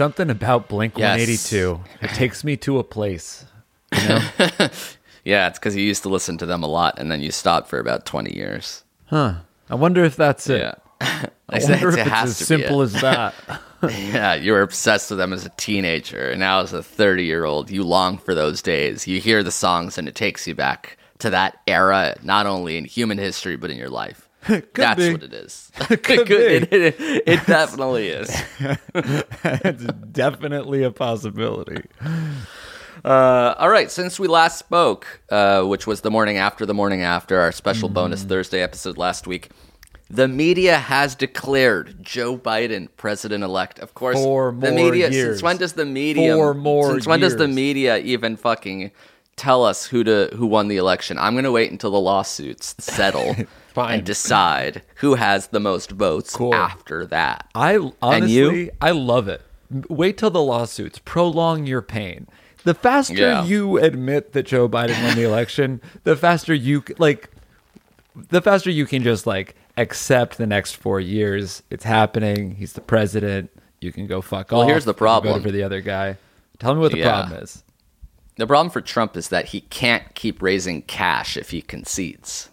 Something about Blink Yes. 182. It takes me to a place. You know? Yeah, it's because you used to listen to them a lot, and then you stopped for about twenty years. Huh. I wonder if that's it. Yeah, I wonder if it's as simple as that. Yeah, you were obsessed with them as a teenager, and now as a 30 year old, you long for those days. You hear the songs, and it takes you back to that era, not only in human history, but in your life. That's be. what it is. Could It, it, it definitely is. it's definitely a possibility. Uh, all right, since we last spoke, uh, which was the morning after the morning after our special Mm-hmm. bonus Thursday episode last week, the media has declared Joe Biden president elect. Of course, Four the media. years. Since when does the media? Four more Since when does the media even fucking tell us who to who won the election? I'm going to wait until the lawsuits settle Fine. and decide who has the most votes Cool. after that. I honestly, you? I love it. Wait till the lawsuits. Prolong your pain. The faster Yeah. you admit that Joe Biden won the election, the faster you c- like. The faster you can just like accept the next four years. It's happening. He's the president. You can go fuck Well, off. here's the You can problem. For the other guy. Tell me what the Yeah. problem is. The problem for Trump is that he can't keep raising cash if he concedes.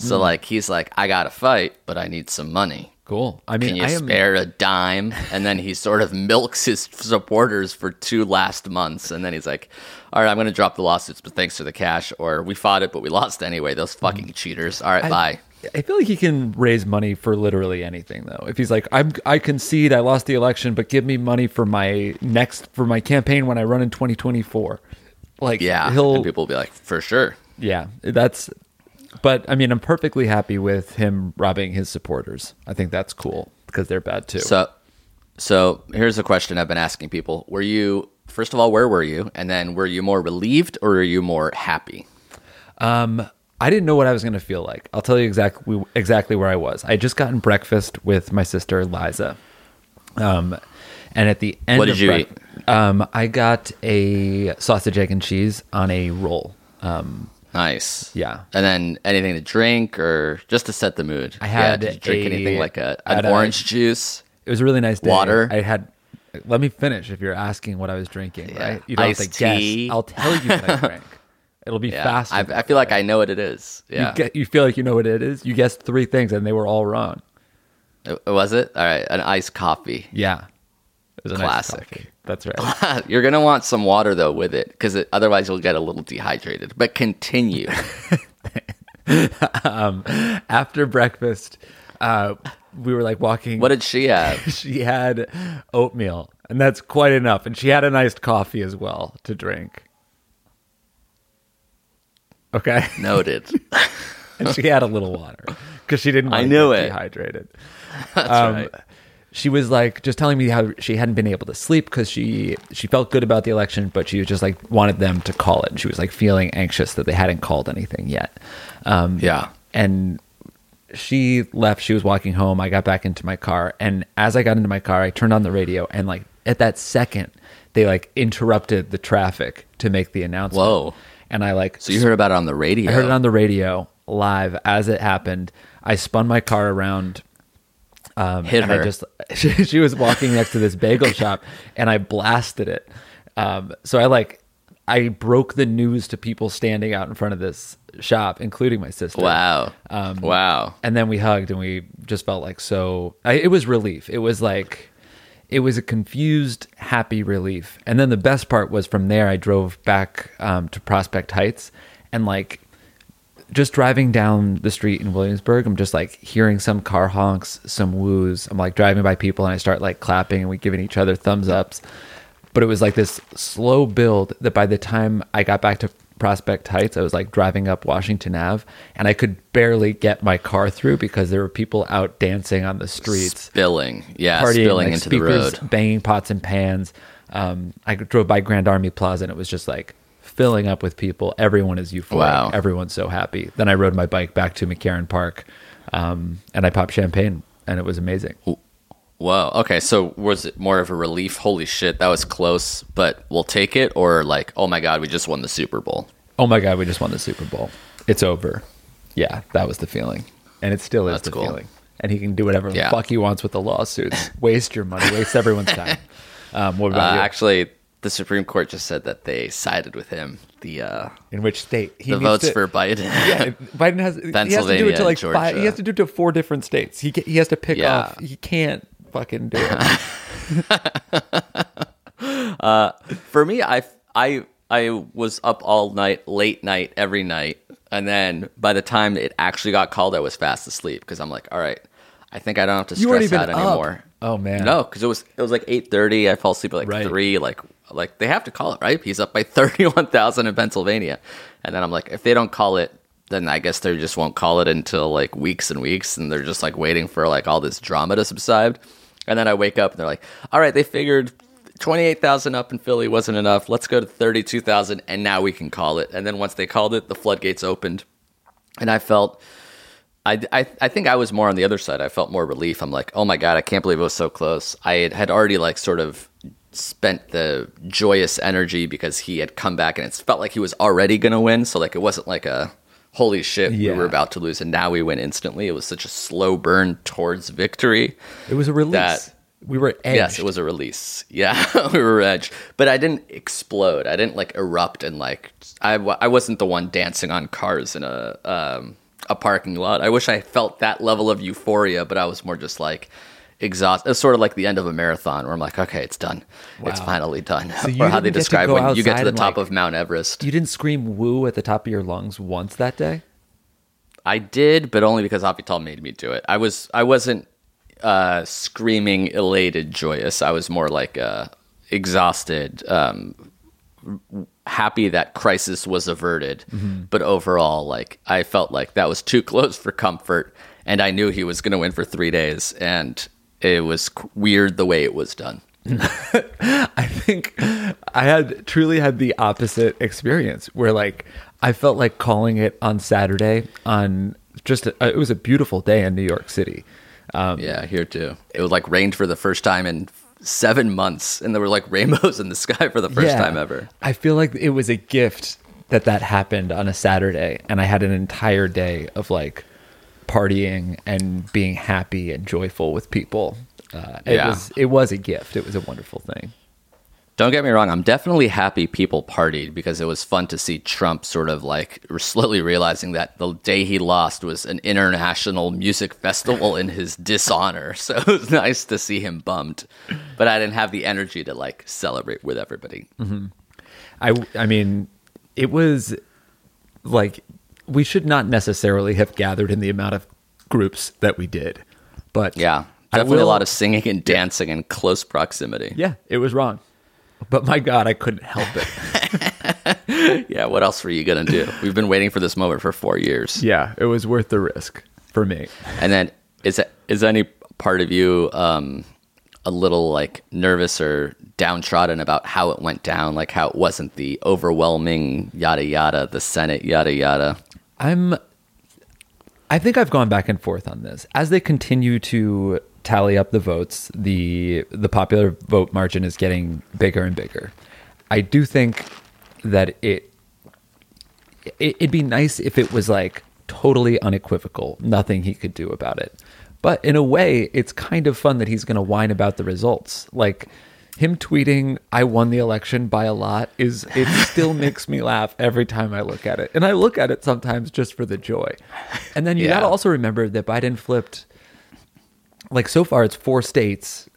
So Hmm. like he's like, I gotta fight, but I need some money. Cool. I mean, Can you I am. spare a dime? And then he sort of milks his supporters for two last months, and then he's like, "All right, I'm going to drop the lawsuits, but thanks for the cash." Or we fought it, but we lost anyway. Those fucking cheaters. All right, bye. I feel like he can raise money for literally anything, though. If he's like, "I'm, I concede, I lost the election, but give me money for my next for my campaign when I run in 2024." Like, Yeah, he'll, people will be like, "For sure." yeah, that's. But I mean, I'm perfectly happy with him robbing his supporters. I think that's cool because they're bad too. So, so here's a question I've been asking people: Were you first of all, where were you, and then were you more relieved or were you more happy? I didn't know what I was going to feel like. I'll tell you exactly exactly where I was. I had just gotten breakfast with my sister Liza, um, and at the end, What did of you brec- Um, I got a sausage, egg, and cheese on a roll. Um, Nice. Yeah. And then anything to drink or just to set the mood? I Yeah, had you drink a- anything like a, an a- orange juice? it was a really nice day. Water? I had. Let me finish. If you're asking what I was drinking, Yeah. right? You don't have Iced to guess. tea? I'll tell you what I drank. It'll be Yeah. fast. I, I feel like I know what it is. Yeah. You, get, you feel like you know what it is. You guessed three things and they were all wrong. Uh, Was it? All right. An iced coffee. Yeah, it was a nice Classic. coffee. That's right. You're going to want some water though with it because it, otherwise you'll get a little dehydrated. But continue. After breakfast, uh, we were like walking. what did she have? she had oatmeal, and that's quite enough. And she had an iced coffee as well to drink. Okay, Noted. and she had a little water because she didn't. Want I to knew it. Dehydrated. That's Um, right. She was like just telling me how she hadn't been able to sleep because she she felt good about the election, but she was just like wanted them to call it. She was like feeling anxious that they hadn't called anything yet. Um, Yeah. and she left. She was walking home. I got back into my car, and as I got into my car, I turned on the radio, and like at that second, they like interrupted the traffic to make the announcement. Whoa. and I like So you heard about it on the radio. I heard it on the radio live as it happened. I spun my car around. Um, Hit and her. I just she, she was walking next to this bagel shop, and I blasted it. Um, so I like I broke the news to people standing out in front of this shop, including my sister. Wow. Um, wow. And then we hugged, and we just felt like so. I, it was relief. It was like it was a confused, happy relief. And then the best part was from there, I drove back um, to Prospect Heights, and like just driving down the street in Williamsburg, I'm just like hearing some car honks, some woos. I'm like driving by people, and I start like clapping, and we giving each other thumbs ups. But it was like this slow build that by the time I got back to Prospect Heights, I was like driving up Washington Ave, and I could barely get my car through because there were people out dancing on the streets Spilling. Yeah, partying, spilling like, into the road. banging pots and pans. Um, I drove by Grand Army Plaza and it was just like filling up with people. Everyone is euphoric. Wow. Everyone's so happy. Then I rode my bike back to McCarren Park, um, and I popped champagne, and it was amazing. Whoa. Okay. So was it more of a relief? Holy shit, that was close, but we'll take it, or like, oh my god, we just won the Super Bowl. Oh my god, we just won the Super Bowl. It's over. Yeah, that was the feeling, and it still is That's the cool. feeling. And he can do whatever Yeah. the fuck he wants with the lawsuits. waste your money. Waste everyone's time. Um, what Uh, about you? actually, the Supreme Court just said that they sided with him. The uh, In which state? He the votes to- for Biden. yeah, Biden has he has to do it to like five, he has to do it to four different states. He he has to pick Yeah. off. He can't fucking do it. for me, I I I was up all night, late night, every night, and then by the time it actually got called, I was fast asleep because I'm like, all right, I think I don't have to stress out up. Oh, man. no, because it was it was like eight thirty. I fell asleep at like Right. three. Like like they have to call it right. He's up by thirty one thousand in Pennsylvania, and then I'm like, if they don't call it. Then I guess they just won't call it until like weeks and weeks, and they're just like waiting for like all this drama to subside. And then I wake up and they're like, "All right, they figured 28,000 up in Philly wasn't enough. Let's go to 32,000 and now we can call it. And then once they called it, the floodgates opened. And I felt I, I, I think I was more on the other side. I felt more relief. I'm like, oh my God, I can't believe it was so close. I had, had already like sort of spent the joyous energy because he had come back and it felt like he was already going to win. So like it wasn't like a holy shit, Yeah. we were about to lose and now we win instantly. It was such a slow burn towards victory. It was a release. That- we were edged. Yes, it was a release. Yeah, we were edged, but I didn't explode. I didn't like erupt and like I, I wasn't the one dancing on cars in a um, a parking lot. I wish I felt that level of euphoria, but I was more just like exhausted. It's sort of like the end of a marathon where I'm like, okay, it's done. It's finally done. So or how they didn't get to describe when you get to the top like- of Mount Everest. You didn't scream woo at the top of your lungs once that day. I did, but only because Avital made me do it. I was I wasn't uh, screaming, elated, joyous. I was more like uh, exhausted, um, happy that crisis was averted. But overall, like I felt like that was too close for comfort, and I knew he was going to win for three days, and it was qu- weird the way it was done. I think I had truly had the opposite experience where like I felt like calling it on Saturday on just a, it was a beautiful day in New York City. Um, Yeah, here too. It was like rained for the first time in seven months, and there were like rainbows in the sky for the first Yeah. time ever. I feel like it was a gift that that happened on a Saturday, and I had an entire day of like partying and being happy and joyful with people. Uh, it Yeah. was it was a gift. It was a wonderful thing. Don't get me wrong, I'm definitely happy people partied because it was fun to see Trump sort of like slowly realizing that the day he lost was an international music festival in his dishonor. So it was nice to see him bummed. But I didn't have the energy to like celebrate with everybody. Mm-hmm. I I mean, it was like we should not necessarily have gathered in the amount of groups that we did, but Yeah. Definitely a lot of singing and dancing in close proximity. yeah, it was wrong. But my God, I couldn't help it. Yeah, what else were you gonna do? We've been waiting for this moment for four years. yeah, it was worth the risk for me. And then is is any part of you um, a little like nervous or downtrodden about how it went down? Like how it wasn't the overwhelming yada yada, the Senate yada yada. I'm I think I've gone back and forth on this. As they continue to tally up the votes, the the popular vote margin is getting bigger and bigger. I do think that it it, it'd be nice if it was like totally unequivocal, nothing he could do about it. But in a way, it's kind of fun that he's going to whine about the results. Like him tweeting, "I won the election by a lot," is it still makes me laugh every time I look at it, and I look at it sometimes just for the joy. And then you Yeah. got to also remember that Biden flipped. Like so far, it's four states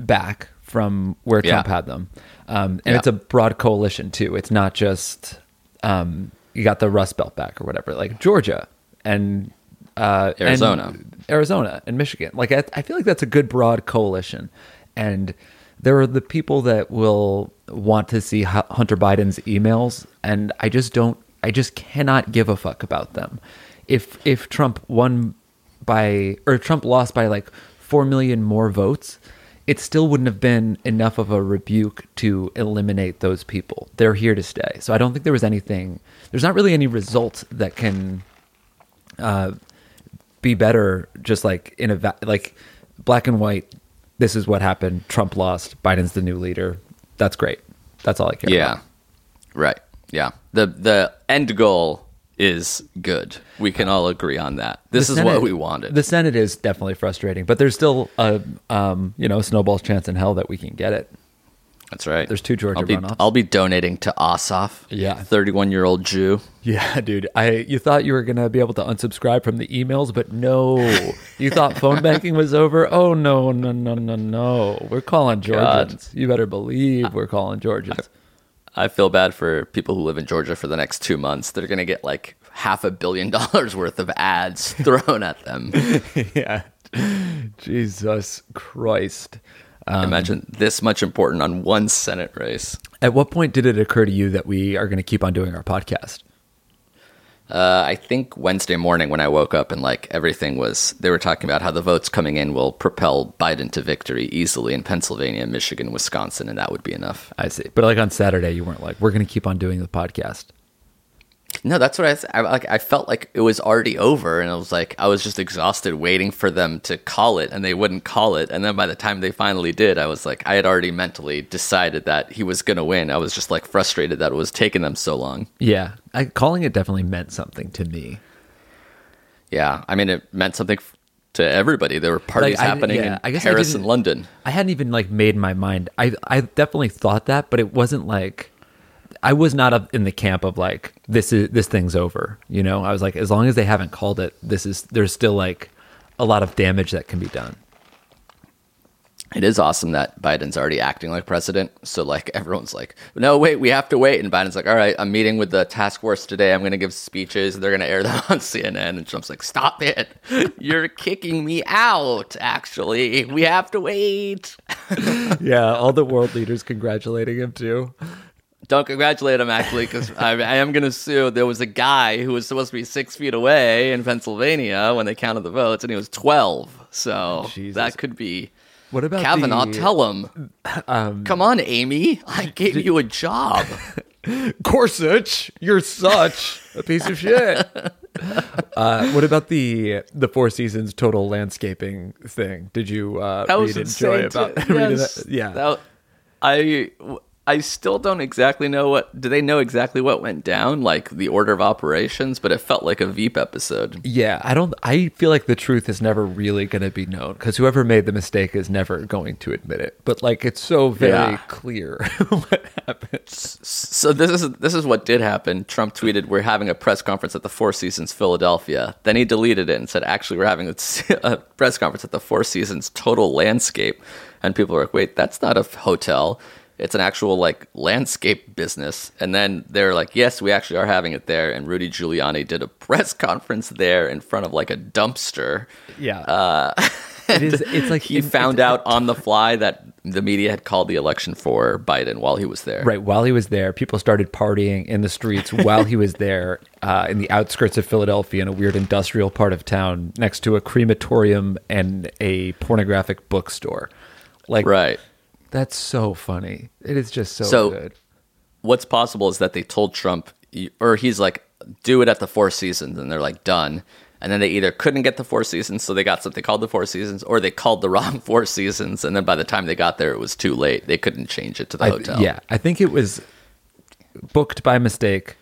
back from where Trump Yeah. had them, um, and Yeah. it's a broad coalition too. It's not just um, you got the Rust Belt back or whatever, like Georgia and uh, and Arizona. Arizona and Michigan. Like I, I feel like that's a good broad coalition, and there are the people that will want to see Hunter Biden's emails, and I just don't. I just cannot give a fuck about them. If if Trump won by or Trump lost by like four million more votes, it still wouldn't have been enough of a rebuke to eliminate those people. They're here to stay. So I don't think there was anything. There's not really any result that can uh, be better. Just like in a va- like black and white. This is what happened. Trump lost. Biden's the new leader. That's great. That's all I care Yeah. about. Right. Yeah. The the end goal is good. We can all agree on that. This The is Senate- what we wanted. The Senate is definitely frustrating, but there's still a um, you know snowball's chance in hell that we can get it. That's right. There's two Georgia I'll be, runoffs. I'll be donating to Ossoff. Yeah. 31 year old Jew. Yeah, dude. I you thought you were gonna be able to unsubscribe from the emails, but no. You thought phone banking was over? Oh no, no, no, no, no. We're calling God. Georgians. You better believe we're calling Georgians. I feel bad for people who live in Georgia for the next two months. They're going to get like half a billion dollars worth of ads thrown at them. yeah. Jesus Christ. Um, Imagine this much important on one Senate race. At what point did it occur to you that we are going to keep on doing our podcast? Uh, I think Wednesday morning when I woke up and like everything was, they were talking about how the votes coming in will propel Biden to victory easily in Pennsylvania, Michigan, Wisconsin, and that would be enough. I see. But like on Saturday, you weren't like, we're going to keep on doing the podcast. No, that's what I, th- I like. I felt like it was already over, and I was like, I was just exhausted waiting for them to call it, and they wouldn't call it. And then by the time they finally did, I was like, I had already mentally decided that he was going to win. I was just like frustrated that it was taking them so long. Yeah. I, calling it definitely meant something to me. Yeah, I mean, it meant something f- to everybody. There were parties Like, I- happening yeah, I in Paris and London. I hadn't even like made my mind. I I definitely thought that, but it wasn't like I was not up in the camp of like this is this thing's over. You know, I was like as long as they haven't called it, this is there's still like a lot of damage that can be done. It is awesome that Biden's already acting like president. So like everyone's like, no, wait, we have to wait. And Biden's like, all right, I'm meeting with the task force today. I'm going to give speeches. They're going to air them on CNN. And Trump's like, stop it. You're kicking me out. Actually, we have to wait. yeah, all the world leaders congratulating him too. Don't congratulate him actually, because I, I am going to sue. There was a guy who was supposed to be six feet away in Pennsylvania when they counted the votes, and he was 12. So Jesus. that could be. What about Kavanaugh, the, tell him. Come on, Amy. I gave you a job. Gorsuch? You're such a piece of shit. Uh, what about the the Four Seasons total landscaping thing? Did you uh, That was read enjoy about Yes. that? Yeah, That- I I still don't exactly know what. Do they know exactly what went down, like the order of operations? But it felt like a Veep episode. Yeah, I don't. I feel like the truth is never really going to be known because whoever made the mistake is never going to admit it. But like, it's so very Yeah. clear what happened. So this is this is what did happen. Trump tweeted, "We're having a press conference at the Four Seasons Philadelphia." Then he deleted it and said, "Actually, we're having a, a press conference at the Four Seasons Total Landscape." And people were like, "Wait, that's not a hotel. It's an actual like landscape business." And then they're like, "Yes, we actually are having it there." And Rudy Giuliani did a press conference there in front of like a dumpster. Yeah, uh, it is. It's like He found out on the fly that the media had called the election for Biden while he was there. Right while he was there, people started partying in the streets while he was there, uh, in the outskirts of Philadelphia, in a weird industrial part of town, next to a crematorium and a pornographic bookstore. Like, Right. That's so funny. It is just so, So- good. what's possible is that they told Trump, or he's like, do it at the Four Seasons, and they're like, done. And then they either couldn't get the Four Seasons, so they got something called the Four Seasons, or they called the wrong Four Seasons, and then by the time they got there, it was too late. They couldn't change it to the I- hotel. yeah, I think it was booked by mistake,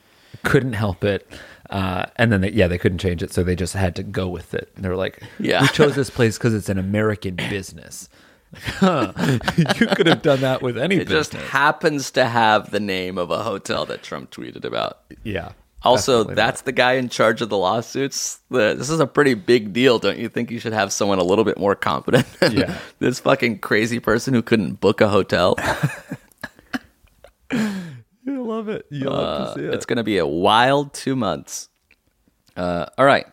couldn't help it. Uh, and then they, yeah, they couldn't change it, so they just had to go with it. And they were like, Yeah. we chose this place because it's an American business." Huh. you could have done that with any It just happens to have the name of a hotel that Trump tweeted about. yeah. Also, that's the guy in charge of the lawsuits. This is a pretty big deal. Don't you think you should have someone a little bit more competent than Yeah. this fucking crazy person who couldn't book a hotel? You love it. You love to see it. It's going to be a wild two months. Uh, all right.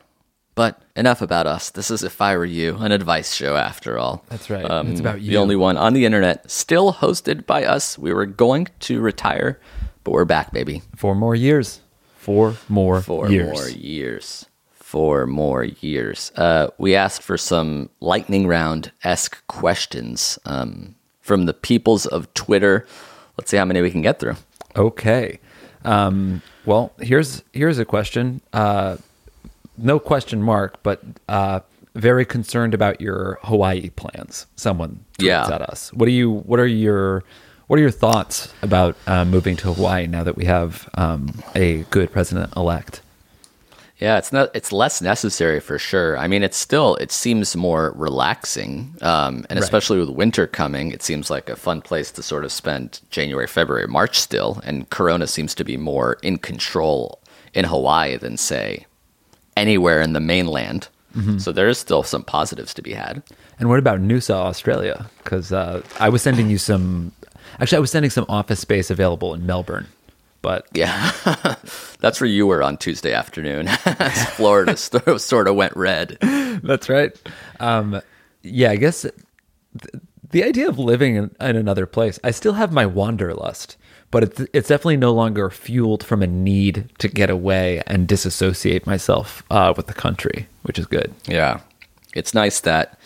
But enough about us. This is If I Were You, an advice show after all. That's right. Um, It's about you. The only one on the internet, still hosted by us. We were going to retire, but we're back, baby. Four more years. Four more Four years. more years. Four more years. Uh, we asked for some lightning round esque questions um, from the peoples of Twitter. Let's see how many we can get through. Okay. Um, well, here's here's a question. Uh, no question mark, but uh, very concerned about your Hawaii plans. Someone Yeah. at us. What do you? What are your? What are your thoughts about uh, moving to Hawaii now that we have um, a good president elect? Yeah, it's not. It's less necessary for sure. I mean, it's still. It seems more relaxing, um, and Right. especially with winter coming, it seems like a fun place to sort of spend January, February, March still. And Corona seems to be more in control in Hawaii than say anywhere in the mainland. Mm-hmm. So there is still some positives to be had. And what about Noosa, Australia? Because uh, I was sending you some. Actually, I was sending some office space available in Melbourne, but Yeah, that's where you were on Tuesday afternoon. Florida sort of went red. That's right. Um, yeah, I guess th- the idea of living in, in another place, I still have my wanderlust, but it's, it's definitely no longer fueled from a need to get away and disassociate myself uh, with the country, which is good. Yeah. It's nice that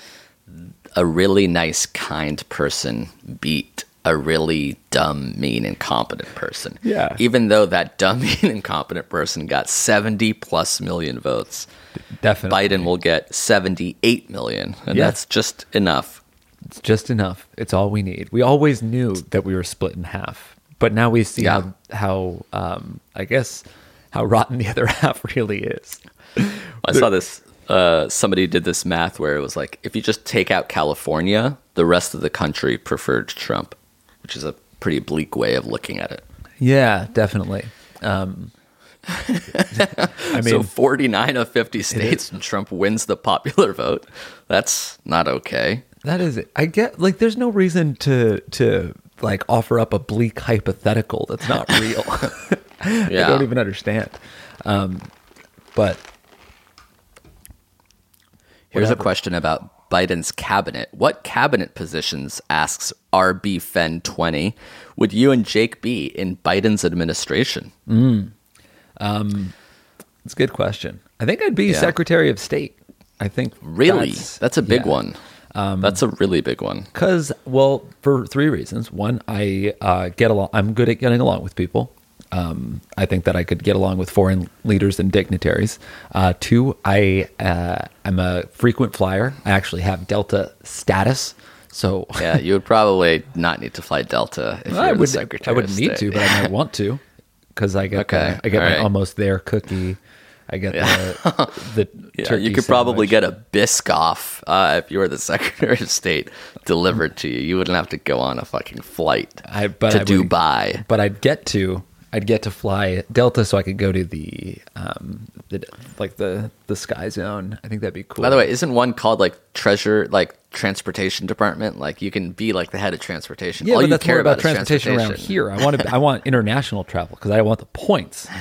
a really nice, kind person beat a really dumb, mean, incompetent person. Yeah. Even though that dumb, mean, incompetent person got 70 plus million votes, Definitely. Biden will get 78 million. And Yeah. that's just enough. It's just enough. It's all we need. We always knew that we were split in half, but now we see Yeah. how, how um, I guess, how rotten the other half really is. I saw this. Uh, somebody did this math where it was like, if you just take out California, the rest of the country preferred Trump, which is a pretty bleak way of looking at it. Yeah, definitely. Um, I mean, so 49 of 50 states, and Trump wins the popular vote. That's not okay. That is, I get like, there's no reason to to like offer up a bleak hypothetical that's not real. I don't even understand. Um, but Here's Whatever. a question about Biden's cabinet. What cabinet positions, asks RB Fen 20, would you and Jake be in Biden's administration? it's a good question. I think I'd be Yeah. Secretary of State. I think Really? That's, a big yeah. one. That's a really big one. Because, well, for three reasons. One, I uh, get along. I'm good at getting along with people. Um, I think that I could get along with foreign leaders and dignitaries. Uh, two, I uh, I'm a frequent flyer. I actually have Delta status, so Yeah, you would probably not need to fly Delta if you're I the would. Secretary I wouldn't need to, but I might want to because I get Okay, the, I get all my right. almost there cookie. I get the the Yeah, turkey you could probably get a Biscoff uh, if you were the Secretary of State delivered to you. You wouldn't have to go on a fucking flight I, but to I would- Dubai. but I'd get to I'd get to fly Delta so I could go to the um the like the the sky zone. I think that'd be cool. By the way, isn't one called like treasure, like transportation department? Like you can be like the head of transportation. yeah, All but you that's care more about is transportation, around here. I want to, I want international travel because I want the points.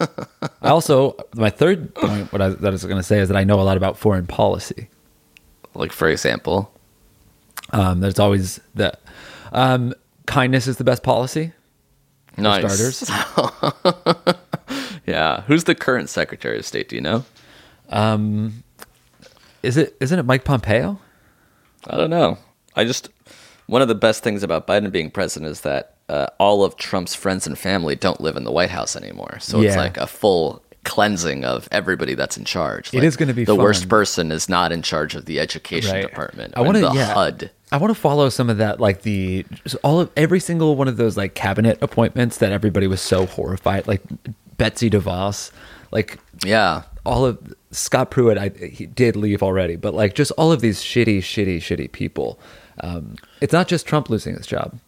I also my third point what I, that I was going to say is that I know a lot about foreign policy. Like for example, Um, there's always the um, kindness is the best policy. Nice. starters. Yeah, who's the current Secretary of State? Do you know? Is it isn't it Mike Pompeo? I don't know. I just one of the best things about Biden being president is that uh, all of Trump's friends and family don't live in the White House anymore. So it's like a full cleansing of everybody that's in charge. It Like, is gonna be the worst person is not in charge of the education Right. department. I want to the yeah. HUD. I want to follow some of that, like the all of every single one of those like cabinet appointments that everybody was so horrified. Like Betsy DeVos, like Yeah. all of Scott Pruitt, I he did leave already, but like just all of these shitty, shitty, shitty people. Um, it's not just Trump losing his job;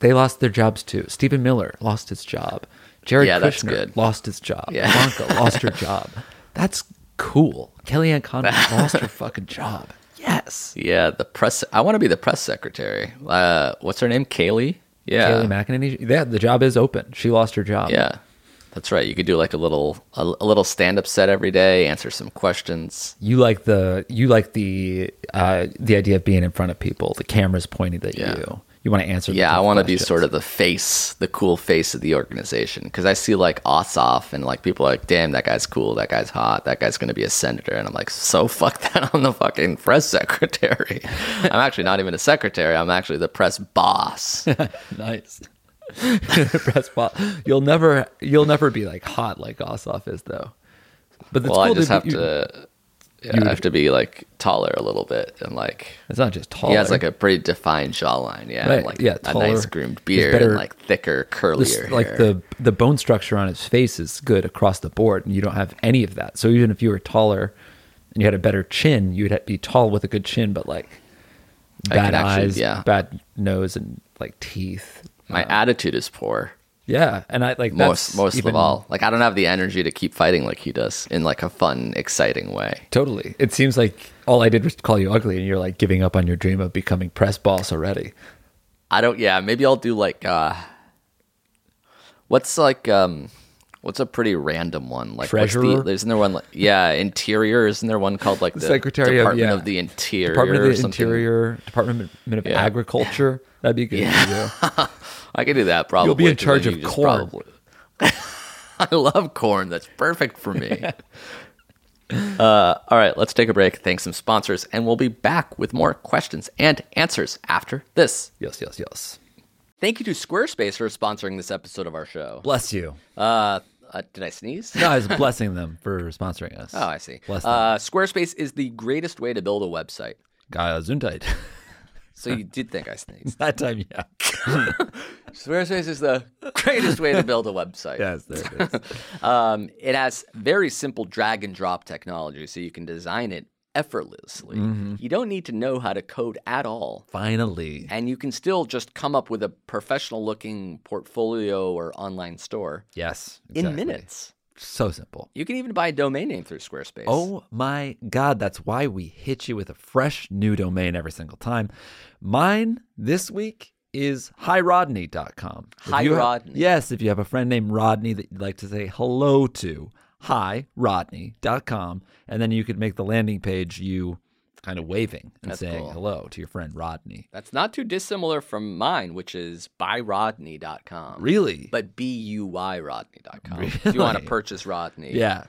they lost their jobs too. Stephen Miller lost his job. Jared Yeah, Kushner lost his job. Yeah. Ivanka lost her job. That's cool. Kellyanne Conway lost her fucking job. Yes. Yeah, the press. I want to be the press secretary. Uh, what's her name? Kayleigh. Yeah, Kayleigh McEnany. Yeah, the job is open. She lost her job. yeah, that's right. You could do like a little a, a little stand up set every day, answer some questions. You like the you like the uh, the idea of being in front of people. The camera's pointing at Yeah. you. You want to answer. Yeah, I want to be sort of the face, the cool face of the organization. Because I see like Ossoff and like people are like, damn, that guy's cool, that guy's hot, that guy's gonna be a senator, and I'm like, so fuck that, I'm the fucking press secretary. I'm actually not even a secretary. I'm actually the press boss. nice. Press ball. You'll never you'll never be like hot like Ossoff is though. But well, I just to have you- to. Yeah, I have to be like taller a little bit and like It's not just tall. he has like a pretty defined jawline, yeah, Right, like yeah, a nice groomed beard better- and like thicker, curlier like the the bone structure on his face is good across the board, and you don't have any of that. So even if you were taller and you had a better chin, you'd be tall with a good chin, but like bad actually- eyes, yeah. bad nose, and like teeth. My uh, attitude is poor. Yeah, and I like most that's most even- of all. Like I don't have the energy to keep fighting like he does in like a fun, exciting way. Totally. It seems like all I did was call you ugly, and you're like giving up on your dream of becoming press boss already. I don't. Yeah, maybe I'll do like uh, what's like um, what's a pretty random one? Like Treasurer? The, isn't there one? Like, yeah, interior. Isn't there one called like the Secretary Department of, yeah. the Interior? Department of the? Interior, Department of Yeah. Agriculture. That'd be good you. I could do that probably. You'll be in charge of corn. probably- I love corn. That's perfect for me. uh, all right, let's take a break. Thanks some sponsors, and we'll be back with more questions and answers after this. Yes, yes, yes. Thank you to Squarespace for sponsoring this episode of our show. Bless you. Uh, uh, did I sneeze? No, I was blessing them for sponsoring us. Oh, I see. Bless them. Uh, Squarespace is the greatest way to build a website. Gesundheit. So you did think I sneezed. that time, yeah. Squarespace is the greatest way to build a website. Yes, there it is. Um, it has very simple drag and drop technology, so you can design it effortlessly. Mm-hmm. You don't need to know how to code at all. Finally. And you can still just come up with a professional looking portfolio or online store Yes. in minutes. So simple. You can even buy a domain name through Squarespace. Oh my God. That's why we hit you with a fresh new domain every single time. Mine this week is hirodney.com. If you have-. Yes. If you have a friend named Rodney that you'd like to say hello to, hirodney.com. And then you could make the landing page you kind of waving and That's saying cool. hello to your friend Rodney. That's not too dissimilar from mine, which is buyrodney.com. Really? But B-U-Y-Rodney.com. If you want to purchase Rodney. yeah.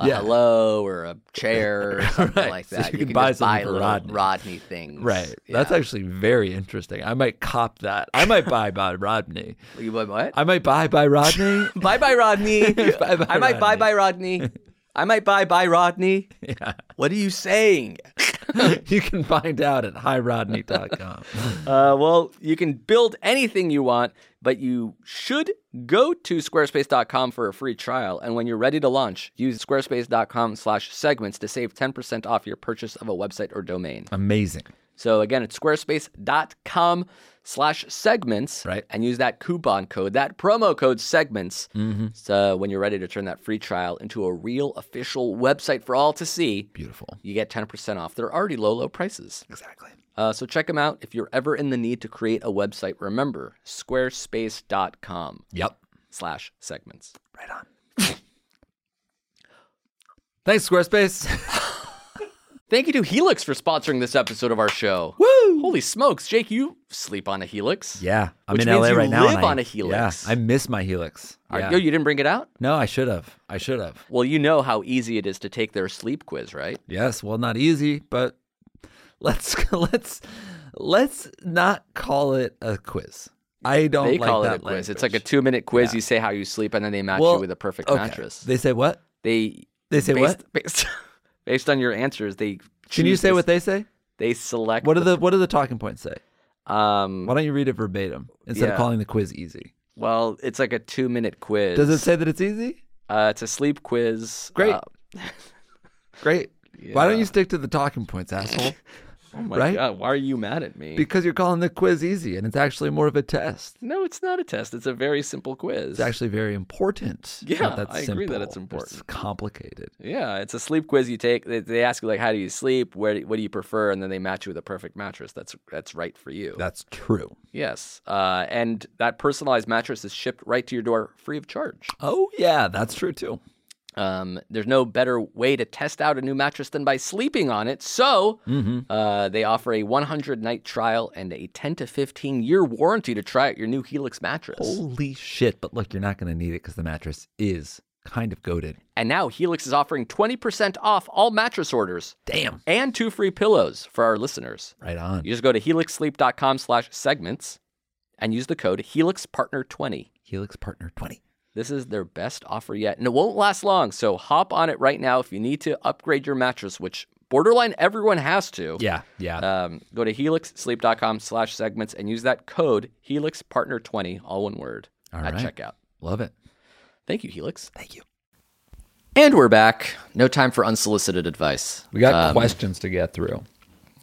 a yeah. hello or a chair or something Right, like so that. you you, can can buy buy little Rodney. Rodney things. Right. That's actually very interesting. I might cop that. I might buy by Rodney. You buy what? I might buy by Rodney. bye bye Rodney. I might buy by Rodney. I might buy by Rodney. yeah. What are you saying? You can find out at hirodney.com. Uh, well, you can build anything you want, but you should go to squarespace.com for a free trial. And when you're ready to launch, use squarespace.com slash segments to save 10% off your purchase of a website or domain. Amazing. So again, it's squarespace.com slash segments. Right. And use that coupon code, that promo code segments. So when you're ready to turn that free trial into a real official website for all to see, Beautiful. you get 10% off. They're already low, low prices. Exactly. Uh, so check them out. If you're ever in the need to create a website, remember squarespace.com Yep. slash segments. Right on. Thanks, Squarespace. Thank you to Helix for sponsoring this episode of our show. Woo! Holy smokes, Jake, you sleep on a Helix. Yeah, I'm Which in means LA you right now. live I- on a Helix. Yeah, I miss my Helix. Are- Yeah. Yo, you didn't bring it out? no, I should have. I should have. Well, you know how easy it is to take their sleep quiz, right? Yes, well, not easy, but let's let's let's not call it a quiz. I don't They like call it that a quiz. It's like a two minute quiz. Yeah. You say how you sleep, and then they match Well, you with a perfect okay. mattress. They say what? They They say based, what? Based, based on your answers, they Can you say what they say? they select. What are the what do the talking points say? um? Why don't you read it verbatim instead Yeah. of calling the quiz easy? Well, it's like a two minute quiz. Does it say that it's easy? Uh, it's a sleep quiz. Great. Uh, Great. Why don't you stick to the talking points, asshole? oh my Right? god, why are you mad at me? because you're calling the quiz easy, and it's actually more of a test. no, it's not a test. It's a very simple quiz. It's actually very important. Yeah, I agree that it's important. It's complicated. Yeah, it's a sleep quiz. You take. They, they ask you like, how do you sleep? Where, do- what do you prefer? And then they match you with a perfect mattress that's that's right for you. That's true. yes, uh, and that personalized mattress is shipped right to your door free of charge. Oh yeah, that's true too. Um, there's no better way to test out a new mattress than by sleeping on it. So uh, they offer a 100 night trial and a 10 to 15 year warranty to try out your new Helix mattress. Holy shit! But look, you're not going to need it because the mattress is kind of goaded. And now Helix is offering 20% off all mattress orders Damn. and two free pillows for our listeners. Right on. You just go to helixsleep.com slash segments and use the code HelixPartner20. Helix Partner Twenty. This is their best offer yet, and it won't last long. So hop on it right now if you need to upgrade your mattress, which borderline everyone has to. Yeah, yeah. Um, go to helixsleep.com slash segments and use that code HelixPartner20, all one word, All at right. checkout. Love it. Thank you, Helix. Thank you. And we're back. No time for unsolicited advice. We got Um, questions to get through.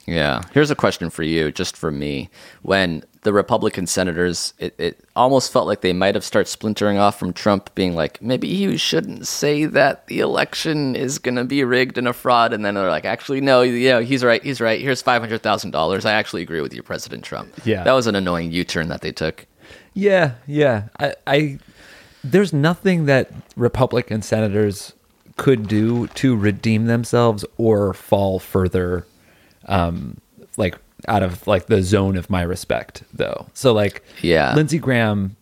Yeah. Here's a question for you, just for me. When the Republican senators, it, it almost felt like they might have started splintering off from Trump, being like, maybe you shouldn't say that the election is going to be rigged and a fraud. And then they're like, actually, no, yeah, he's right. He's right. Here's $500,000. I actually agree with you, President Trump. Yeah. That was an annoying U turn that they took. Yeah, yeah. I, I there's nothing that Republican senators could do to redeem themselves or fall further um like out of like the zone of my respect though. So like Yeah. Lindsey Graham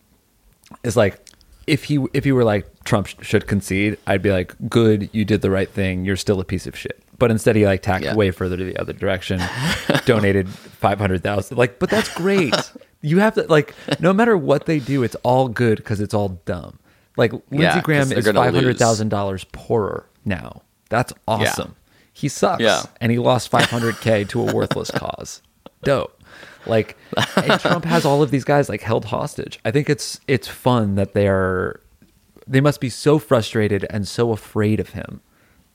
is like if he if he were like Trump sh- should concede, I'd be like good, you did the right thing. You're still a piece of shit. But instead he like tacked Yeah. way further to the other direction, donated 500,000. Like but that's great. you have to like no matter what they do, it's all good cuz it's all dumb. Like Lindsey Yeah, Graham is $500,000 poorer now. That's awesome. He sucks Yeah. and he lost 500k to a worthless cause. Dope. Like and Trump has all of these guys like held hostage. I think it's it's fun that they are they must be so frustrated and so afraid of him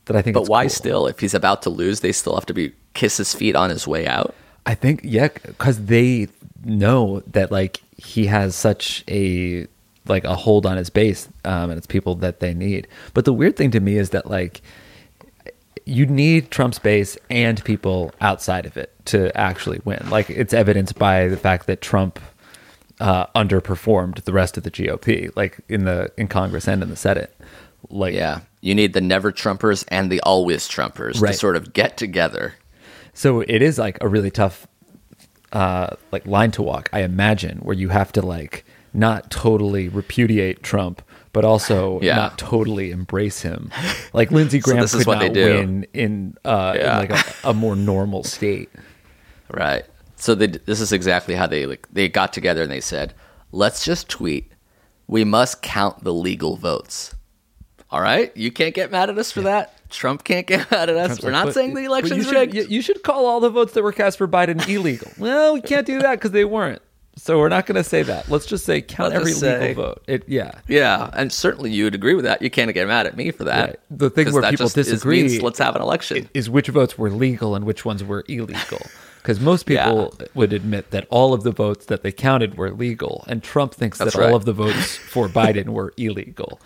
that I think But it's why cool. still? If he's about to lose, they still have to be kiss his feet on his way out. I think yeah, because they know that like he has such a like a hold on his base, um, and it's people that they need. But the weird thing to me is that like you need Trump's base and people outside of it to actually win. Like it's evidenced by the fact that Trump uh, underperformed the rest of the GOP, like in the in Congress and in the Senate. Like Yeah. You need the never Trumpers and the always Trumpers Right. to sort of get together. So it is like a really tough uh like line to walk, I imagine, where you have to like not totally repudiate Trump, but also Yeah. not totally embrace him. Like Lindsey So Graham this is could what they not do. win in uh Yeah. in like a, a more normal state. Right. So they, this is exactly how they like they got together and they said, "Let's just tweet. We must count the legal votes." All right, you can't get mad at us for that. Trump can't get mad at us. Trump's We're like, not saying the election's you should, rigged. You, you should call all the votes that were cast for Biden illegal. well, we can't do that because they weren't. So we're not going to say that. Let's just say count Let's every just legal vote. It yeah. yeah, and certainly you would agree with that. You can't get mad at me for that. Right. The thing where people is- disagree means let's have an election. is which votes were legal and which ones were illegal. Because most people would admit that all of the votes that they counted were legal, and Trump thinks That's that right. all of the votes for Biden were illegal.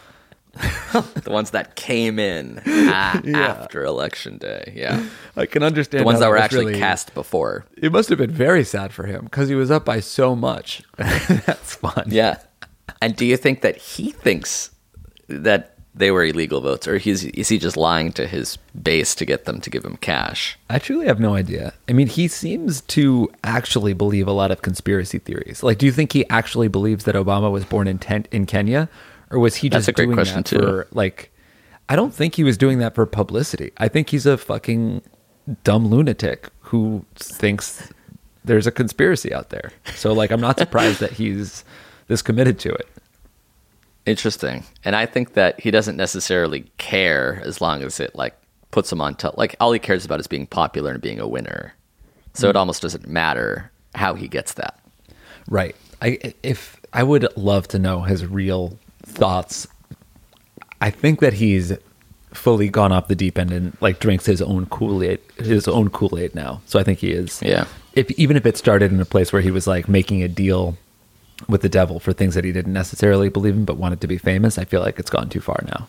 the ones that came in a- after election day. Yeah, I can understand the ones how that were actually really- cast before. It must have been very sad for him because he was up by so much. That's fun. Yeah. And do you think that he thinks that they were illegal votes, or he's, is he just lying to his base to get them to give him cash? I truly have no idea. I mean, he seems to actually believe a lot of conspiracy theories. Like, do you think he actually believes that Obama was born in ten- in Kenya, or was he just doing that too. for like? I don't think he was doing that for publicity. I think he's a fucking dumb lunatic who thinks there's a conspiracy out there. So, like, I'm not surprised that he's this committed to it. Interesting. And I think that he doesn't necessarily care as long as it like puts him on top. Like all he cares about is being popular and being a winner. So it mm. almost doesn't matter how he gets that. Right. I if I would love to know his real thoughts. I think that he's fully gone off the deep end and like drinks his own Kool Aid, his own Kool Aid now. So I think he is. Yeah. If even if it started in a place where he was like making a deal with the devil for things that he didn't necessarily believe in but wanted to be famous, I feel like it's gone too far now.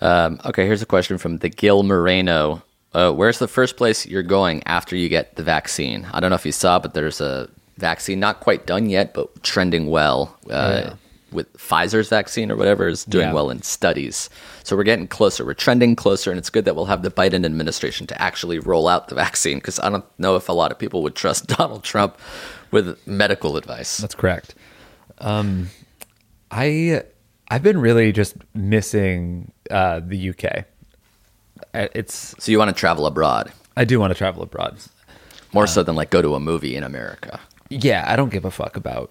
Um, okay, here's a question from the Gil Moreno. Uh, where's the first place you're going after you get the vaccine? I don't know if you saw, but there's a vaccine not quite done yet, but trending well. Uh, yeah. With Pfizer's vaccine or whatever is doing Yeah. well in studies. So we're getting closer. We're trending closer, and it's good that we'll have the Biden administration to actually roll out the vaccine because I don't know if a lot of people would trust Donald Trump with medical advice. That's correct. Um, I I've been really just missing uh, the UK. It's So you want to travel abroad I do want to travel abroad. more so than like go to a movie in America. Yeah, I don't give a fuck about.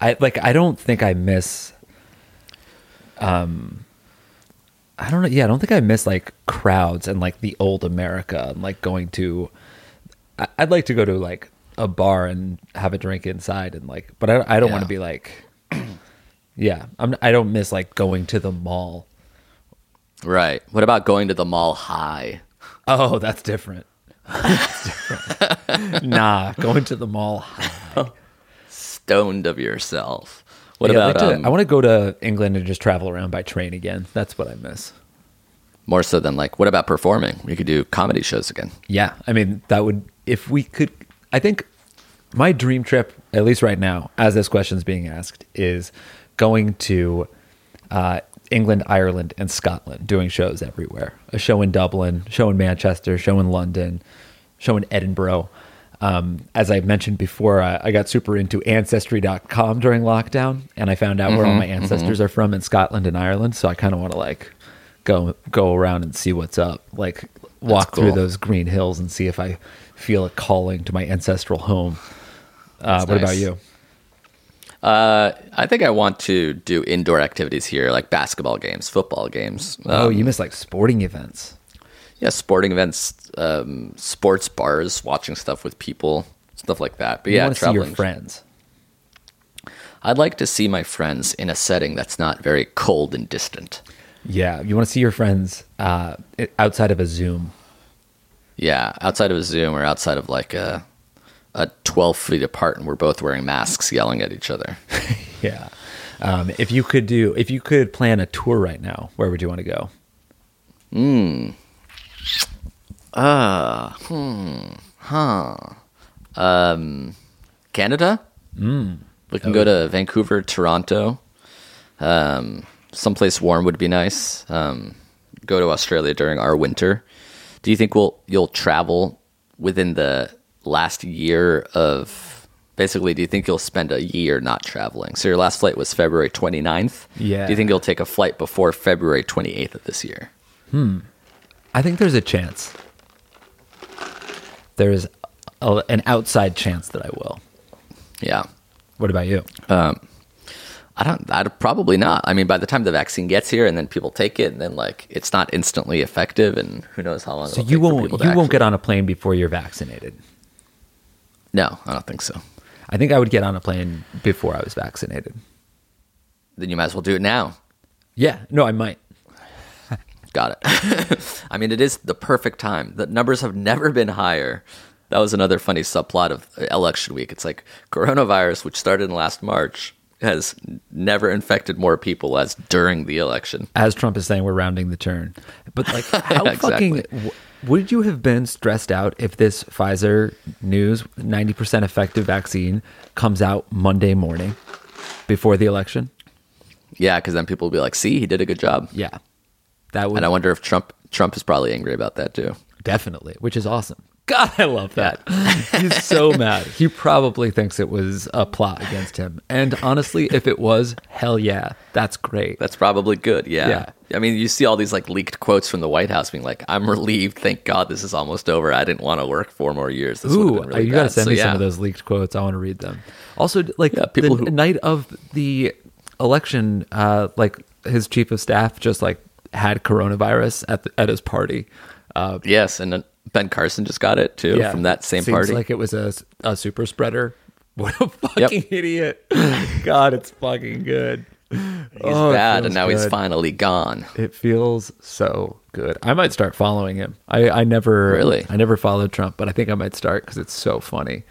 I like. I don't think I miss. Um, I don't know. Yeah, I don't think I miss like crowds and like the old America and like going to. I, I'd like to go to like a bar and have a drink inside and like, but I, I don't want to be like. Yeah, I'm. I don't miss like going to the mall. Right. What about going to the mall high? Oh, that's different. That's different. nah, going to the mall. Stoned of yourself. What Yeah, about like to- um, I want to go to England and just travel around by train again. That's what I miss. more so than like what about performing? We could do comedy shows again. Yeah, I mean that would if we could. I think my dream trip, at least right now, as this question's being asked, is going to uh, England, Ireland, and Scotland, doing shows everywhere. A show in Dublin, show in Manchester, show in London, show in Edinburgh. Um, as I mentioned before, I, I got super into Ancestry.com during lockdown, and I found out where all my ancestors are from in Scotland and Ireland. So I kind of want to like go go around and see what's up. Like walk through those green hills and see if I feel a calling to my ancestral home. Uh, what about you? Uh, I think I want to do indoor activities here, like basketball games, football games. oh, Um, you miss like sporting events. Yeah, sporting events, um, sports bars, watching stuff with people, stuff like that. But you yeah, to see your friends. I'd like to see my friends in a setting that's not very cold and distant. Yeah, you want to see your friends uh, outside of a Zoom. Yeah, outside of a Zoom or outside of like a a twelve feet apart, and we're both wearing masks, yelling at each other. Yeah. Um, if you could do, if you could plan a tour right now, where would you want to go? Canada. Mm. We can go to Vancouver, Toronto. Um, someplace warm would be nice. Um, go to Australia during our winter. Do you think we'll you'll travel within the last year of? Basically, do you think you'll spend a year not traveling? So your last flight was February 29th. Yeah. Do you think you'll take a flight before February 28th of this year? I think there's a chance. There's a, an outside chance that I will. Yeah. What about you? Um, I don't. I'd probably not. I mean, by the time the vaccine gets here, and then people take it, and then like it's not instantly effective, and who knows how long. So it'll you won't you to won't get on a plane before you're vaccinated. No, I don't think so. I think I would get on a plane before I was vaccinated. Then you might as well do it now. Yeah, no, I might. Got it. I mean, it is the perfect time. The numbers have never been higher. That was another funny subplot of election week. It's like coronavirus, which started in last March, has never infected more people as during the election. As Trump is saying, we're rounding the turn. But like, how fucking Exactly. w- would you have been stressed out if this Pfizer news, ninety percent effective vaccine, comes out Monday morning before the election? Yeah, because then people will be like, "See, he did a good job." Yeah, that would And I wonder if Trump Trump is probably angry about that too. definitely, which is awesome. God, I love that. He's so mad. He probably thinks it was a plot against him. And honestly, if it was, hell yeah, that's great. That's probably good. Yeah. Yeah. I mean, you see all these like leaked quotes from the White House being like, "I'm relieved. Thank God this is almost over. I didn't want to work four more years. This Ooh, really you got to send So, me yeah. some of those leaked quotes. I want to read them. Also, like Yeah, people the who- night of the election, uh, like his chief of staff just like had coronavirus at the, at his party. Uh, Yes, and Ben Carson just got it too yeah, from that same party. seems party. Like it was a, a super spreader. What a fucking idiot! God, it's fucking good. He's Oh, bad, and now he's finally gone. It feels so good. I might start following him. I, I never Really? I never followed Trump, but I think I might start because it's so funny.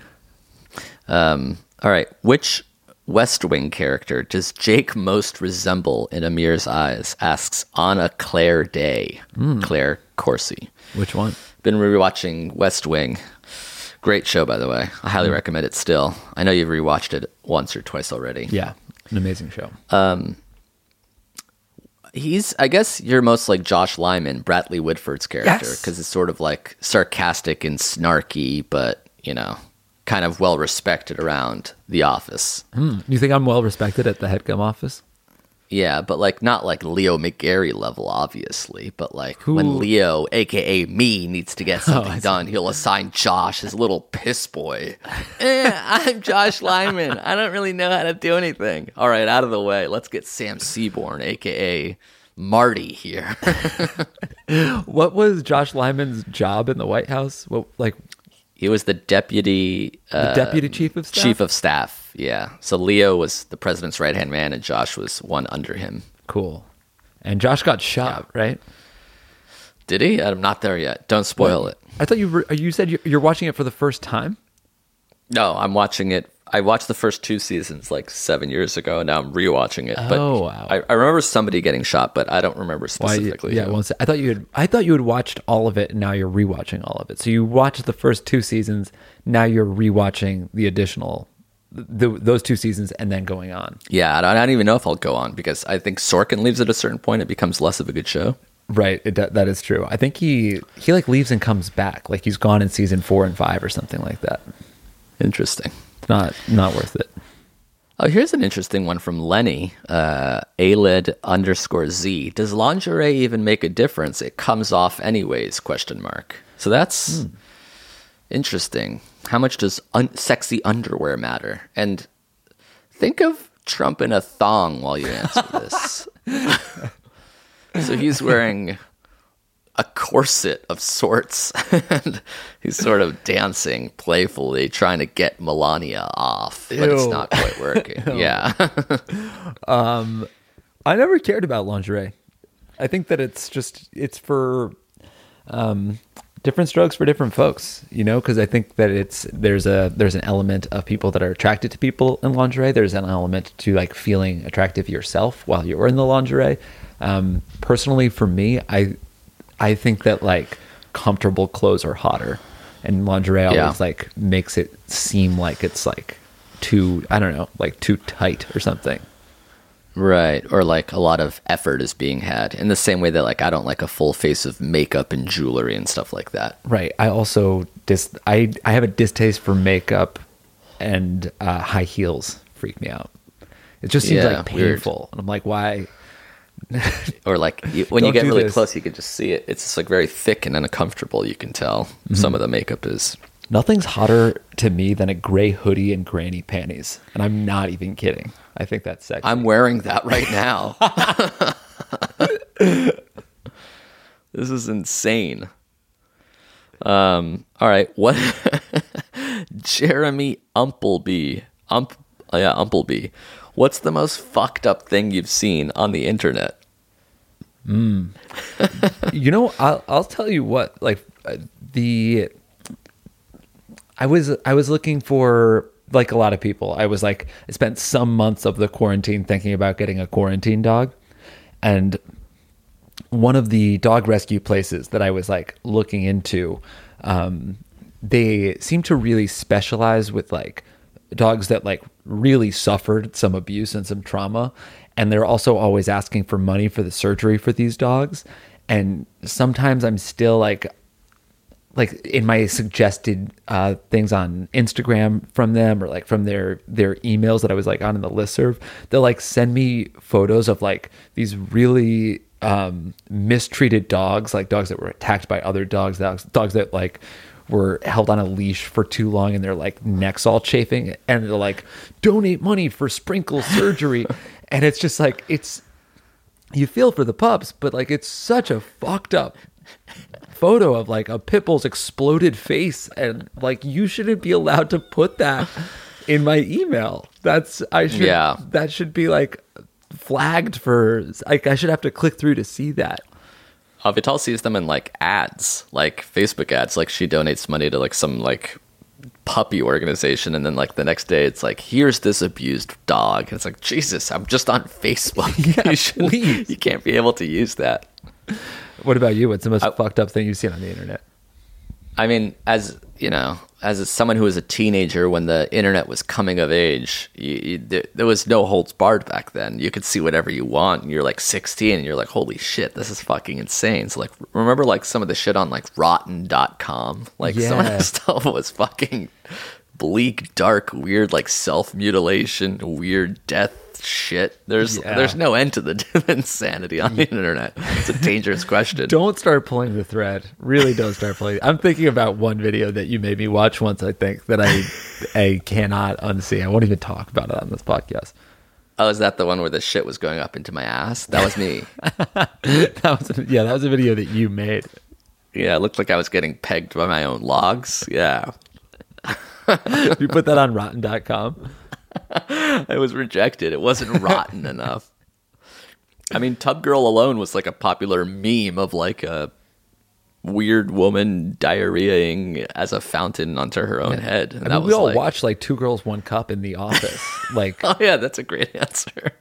Um, all right, which West Wing character does Jake most resemble in Amir's eyes? Asks Anna Claire Day, Hmm. Claire Corsi. Which one? Been rewatching West Wing. Great show, by the way. I highly recommend it. Still, I know you've rewatched it once or twice already. Yeah, an amazing show. He's, I guess, you're most like Josh Lyman, Bradley Whitford's character, Yes. because it's sort of like sarcastic and snarky, but you know, kind of well respected around the office. you think I'm well respected at the headgum office? Yeah, but like not like Leo McGarry level, obviously, but like Who- when Leo, aka me, needs to get Oh, something done, he'll assign Josh his little piss boy. eh, I'm Josh Lyman. I don't really know how to do anything. All right, out of the way. Let's get Sam Seaborn, aka Marty, here. What was Josh Lyman's job in the White House? What like he was the deputy the uh, deputy chief of staff? chief of staff. Yeah. So Leo was the president's right hand man, and Josh was one under him. cool. And Josh got shot, right? Did he? I'm not there yet. Don't spoil it. I thought you were, you said you're watching it for the first time. No, I'm watching it. I watched the first two seasons like seven years ago, and now I'm rewatching it. But Oh, wow. I, I remember somebody getting shot, but I don't remember Why? specifically. Yeah, who. well, I thought you had. I thought you had watched all of it, and now you're rewatching all of it. So you watched the first two seasons. Now you're rewatching the additional, the, those two seasons, and then going on. yeah. I don't, I don't even know if I'll go on because I think Sorkin leaves at a certain point. It becomes less of a good show. Right. It, that that is true. I think he he like leaves and comes back. Like he's gone in season four and five or something like that. Interesting. Not not worth it. Oh, here's an interesting one from Lenny, uh, aled underscore z. Does lingerie even make a difference? It comes off anyways? Question mark. So that's interesting. How much does un- sexy underwear matter? And think of Trump in a thong while you answer this. so he's wearing a corset of sorts, and he's sort of dancing playfully, trying to get Melania off, but it's not quite working. yeah. um, I never cared about lingerie. I think that it's just it's for um, different strokes for different folks, you know, because I think that it's there's a there's an element of people that are attracted to people in lingerie. There's an element to like feeling attractive yourself while you're in the lingerie. Um, personally, for me, I I think that like comfortable clothes are hotter, and lingerie always Yeah. like makes it seem like it's like too I don't know like too tight or something. Right. Or like a lot of effort is being had in the same way that like I don't like a full face of makeup and jewelry and stuff like that. Right. I also dis I I have a distaste for makeup and uh, high heels. Freak me out. It just seems Yeah, like weird. painful, and I'm like, why? Or like you, when you Don't get really this. close, you can just see it. It's just like very thick and uncomfortable. You can tell Mm-hmm. some of the makeup is. Nothing's hotter to me than a gray hoodie and granny panties, and I'm not even kidding. I think that's sexy. I'm wearing that right now. this is insane. Um. All right. What? Jeremy Umpleby. Ump. oh, yeah, Umpleby. What's the most fucked up thing you've seen on the internet? you know, I'll I'll tell you what. Like uh, the, I was I was looking for like a lot of people. I was like I spent some months of the quarantine thinking about getting a quarantine dog, and one of the dog rescue places that I was like looking into, um, they seem to really specialize with like dogs that like really suffered some abuse and some trauma. And they're also always asking for money for the surgery for these dogs. And sometimes I'm still like, like in my suggested uh, things on Instagram from them or like from their their emails that I was like on in the listserv, they'll like send me photos of like these really um, mistreated dogs, like dogs that were attacked by other dogs, dogs, dogs that like were held on a leash for too long and they're like necks all chafing, and they're like donate money for sprinkle surgery, and it's just like it's you feel for the pups, but like it's such a fucked up photo of like a pit bull's exploded face and like you shouldn't be allowed to put that in my email that's i should Yeah. that should be like flagged for like I should have to click through to see that. Uh, Vital sees them in like ads, like Facebook ads. Like she donates money to like some like puppy organization, and then like the next day it's like, here's this abused dog. And it's like, Jesus, I'm just on Facebook. Yeah, you, shouldn't- you can't be able to use that. What about you? What's the most fucked up thing you've seen on the internet? I mean, as you know, as someone who was a teenager when the internet was coming of age, you, you, there, there was no holds barred back then. You could see whatever you want. And you're like 16, and you're like, "Holy shit, this is fucking insane!" So like, remember like some of the shit on like Rotten.com, like some of Yeah. that stuff was fucking bleak, dark, weird, like self mutilation, weird death shit. There's Yeah. there's no end to the insanity on the mm. internet. It's a dangerous question. Don't start pulling the thread. Really, don't start pulling. I'm thinking about one video that you made me watch once. I think that I I cannot unsee. I won't even talk about it on this podcast. Oh, is that the one where the shit was going up into my ass? That was me. That was yeah, that was a video that you made. yeah, it looked like I was getting pegged by my own logs. Yeah. You put that on Rotten.com. I was rejected. It wasn't rotten enough. I mean, Tub Girl alone was like a popular meme of like a weird woman diarrheaing as a fountain onto her own head. And I mean, we all like, watched like Two Girls One Cup in the office. Like Oh yeah, that's a great answer.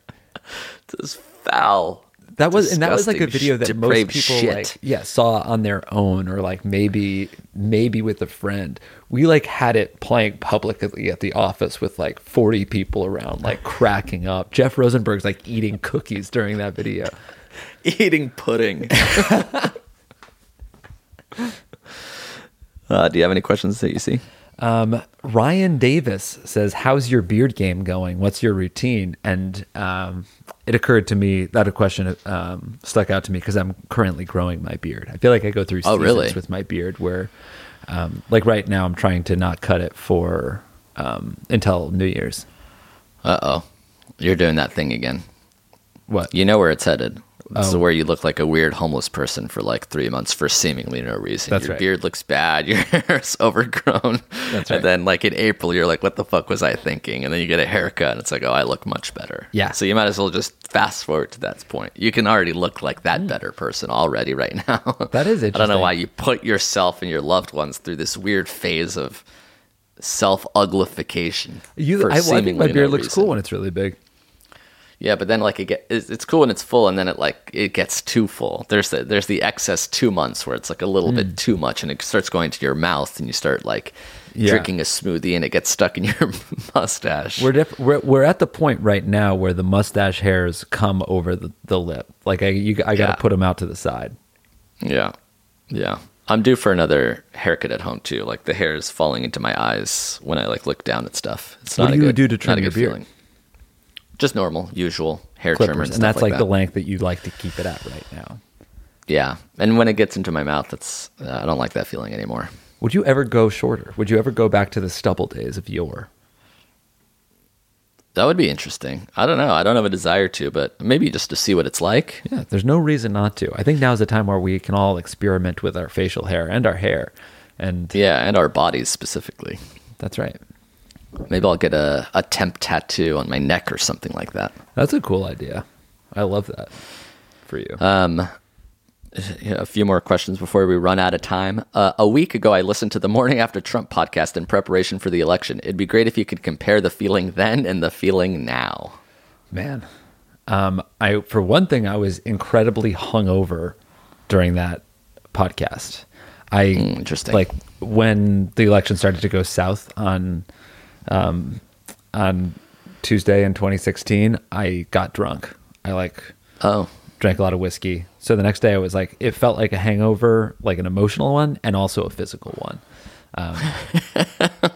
This foul. That was and that was like a video that most people shit. like yeah saw on their own or like maybe maybe with a friend we like had it playing publicly at the office with like 40 people around like cracking up jeff rosenberg's like eating cookies during that video eating pudding. uh, do you have any questions that you see? um, ryan davis says how's your beard game going what's your routine and um, it occurred to me that a question um, stuck out to me because i'm currently growing my beard i feel like i go through Oh, seasons really? with my beard where um, like right now i'm trying to not cut it for um, until new year's Uh oh, you're doing that thing again. what You know where it's headed. This is Oh. where you look like a weird homeless person for like three months for seemingly no reason. That's your right. beard looks bad. Your hair's overgrown. That's right. And then, like in April, you're like, "What the fuck was I thinking?" And then you get a haircut, and it's like, "Oh, I look much better." Yeah. So you might as well just fast forward to that point. You can already look like that better person already right now. Mm. That is I don't know why you put yourself and your loved ones through this weird phase of self uglification. you I, I think my beard no looks reason. cool when it's really big Yeah, but then like it get it's, it's cool when it's full, and then it like it gets too full. There's the there's the excess two months where it's like a little Hmm. bit too much, and it starts going to your mouth, and you start like Yeah. drinking a smoothie, and it gets stuck in your mustache. We're, def- we're we're at the point right now where the mustache hairs come over the, the lip. Like I you, I got to Yeah. put them out to the side. yeah, yeah. I'm due for another haircut at home too. Like the hair is falling into my eyes when I like look down at stuff. It's What not do a you good, do to a your beard? feeling. Just normal, usual hair trimmer, and, that's like, that. the length that you'd like to keep it at right now. yeah. And when it gets into my mouth, it's uh, I don't like that feeling anymore. Would you ever go shorter? Would you ever go back to the stubble days of yore? That would be interesting. I don't know. I don't have a desire to, but maybe just to see what it's like. Yeah, there's no reason not to. I think now is the time where we can all experiment with our facial hair and our hair. And Yeah, and our bodies specifically. that's right. Maybe I'll get a, a temp tattoo on my neck or something like that. That's a cool idea. I love that for you. Um, a few more questions before we run out of time. Uh, a week ago, I listened to the Morning After Trump podcast in preparation for the election. It'd be great if you could compare the feeling then and the feeling now. Man, um, I for one thing, I was incredibly hungover during that podcast. I Hmm, interesting. Like when the election started to go south on, um, on Tuesday in 2016, I got drunk. I like Oh, drank a lot of whiskey. So the next day, I was like, it felt like a hangover, like an emotional one, and also a physical one. Um,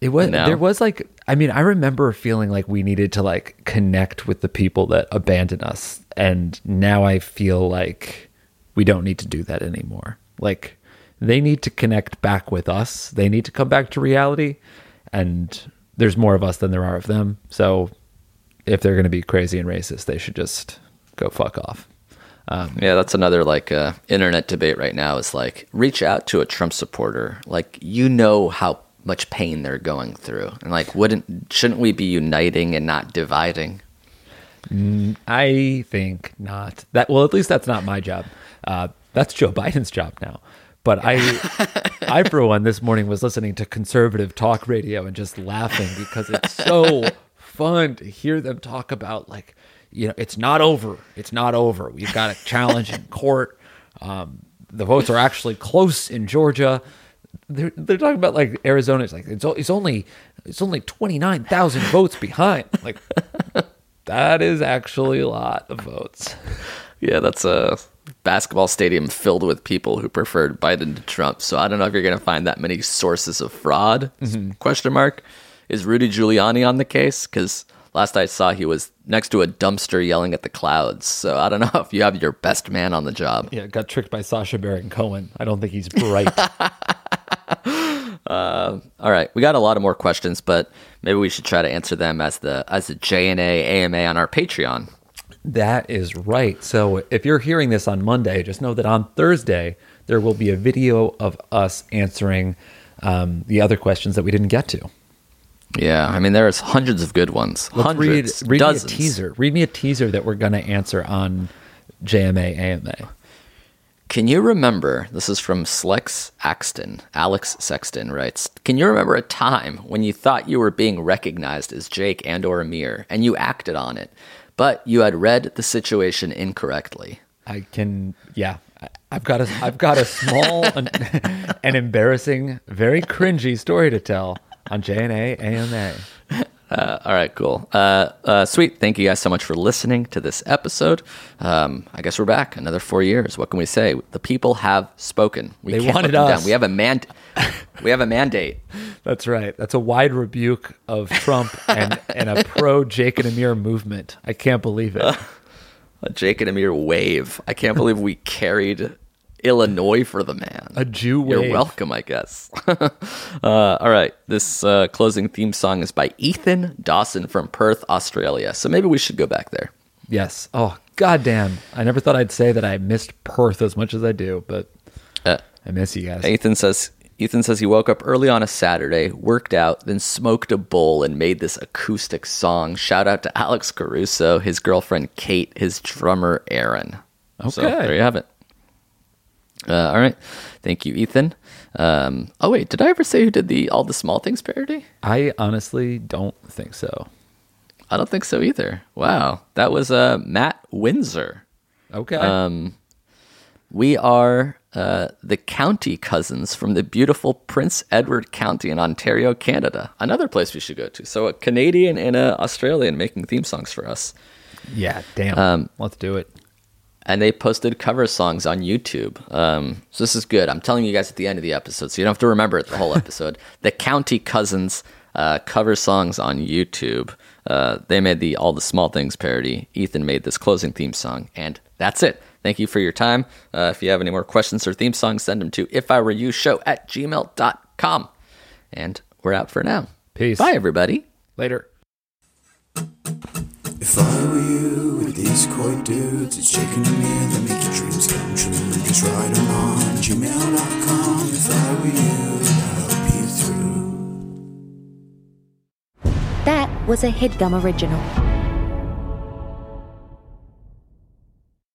it was No. there was like, I mean, I remember feeling like we needed to like connect with the people that abandoned us, and now I feel like we don't need to do that anymore. Like they need to connect back with us. They need to come back to reality, and there's more of us than there are of them. So if they're going to be crazy and racist, they should just go fuck off. Yeah, that's another like uh, internet debate right now. Is like reach out to a Trump supporter. Like you know how much pain they're going through, and like wouldn't shouldn't we be uniting and not dividing? I think not. That well, at least that's not my job. Uh, that's Joe Biden's job now. But I, I for one, this morning was listening to conservative talk radio and just laughing because it's so fun to hear them talk about like, you know, it's not over. It's not over. We've got a challenge in court. Um, the votes are actually close in Georgia. They're, they're talking about like Arizona. It's like it's, it's only it's only twenty nine thousand votes behind. Like that is actually a lot of votes. Yeah, that's a basketball stadium filled with people who preferred Biden to Trump. So I don't know if you're going to find that many sources of fraud. Mm-hmm. Question mark. Is Rudy Giuliani on the case? Because last I saw, he was next to a dumpster yelling at the clouds. So I don't know if you have your best man on the job. Yeah, got tricked by Sacha Baron Cohen. I don't think he's bright. Uh, all right, we got a lot of more questions, but maybe we should try to answer them as the as the JNA AMA on our Patreon. That is right. So if you're hearing this on Monday, just know that on Thursday there will be a video of us answering um, the other questions that we didn't get to. Yeah, I mean there's hundreds of good ones. Let's hundreds, read read dozens. me a teaser. Read me a teaser that we're going to answer on JMA AMA. Can you remember? This is from Slex Axton. Alex Sexton writes. Can you remember a time when you thought you were being recognized as Jake and or Amir, and you acted on it, but you had read the situation incorrectly? I can, yeah. I've got a, I've got a small and, and embarrassing, very cringy story to tell on JNA AMA. Uh, all right, cool. Uh, uh, sweet. Thank you guys so much for listening to this episode. Um, I guess we're back another four years. What can we say? The people have spoken. We They can't wanted us. We have a man. we have a mandate. That's right. That's a wide rebuke of Trump and, and a pro Jake and Amir movement. I can't believe it. A Jake and Amir wave. I can't believe we carried Illinois for the man. A Jew You're welcome, I guess. uh, all right. This uh, closing theme song is by Ethan Dawson from Perth, Australia. So maybe we should go back there. Yes. Oh, goddamn. I never thought I'd say that I missed Perth as much as I do, but Uh, I miss you guys. Ethan says Ethan says he woke up early on a Saturday, worked out, then smoked a bowl and made this acoustic song. Shout out to Alex Caruso, his girlfriend Kate, his drummer Aaron. So Okay. there you have it. Uh, all right, thank you, Ethan. Um, oh wait, did I ever say who did the all the small things parody? I honestly don't think so. I don't think so either. Wow, that was uh, Matt Windsor. Okay. Um, we are uh, the county cousins from the beautiful Prince Edward County in Ontario, Canada. Another place we should go to. So a Canadian and a Australian making theme songs for us. yeah, damn. um, Let's do it. And they posted cover songs on YouTube. Um, so this is good. I'm telling you guys at the end of the episode, so you don't have to remember it the whole episode. the County Cousins uh, cover songs on YouTube. Uh, they made the All the Small Things parody. Ethan made this closing theme song, and that's it. Thank you for your time. Uh, if you have any more questions or theme songs, send them to if I were you show at gmail.com. And we're out for now. Peace. Bye, everybody. Later. If I were you with these coy dudes, it's Jake and Amir that make your dreams come true. Just write them on gmail.com. If I were you, I'd help you through. That was a headgum original.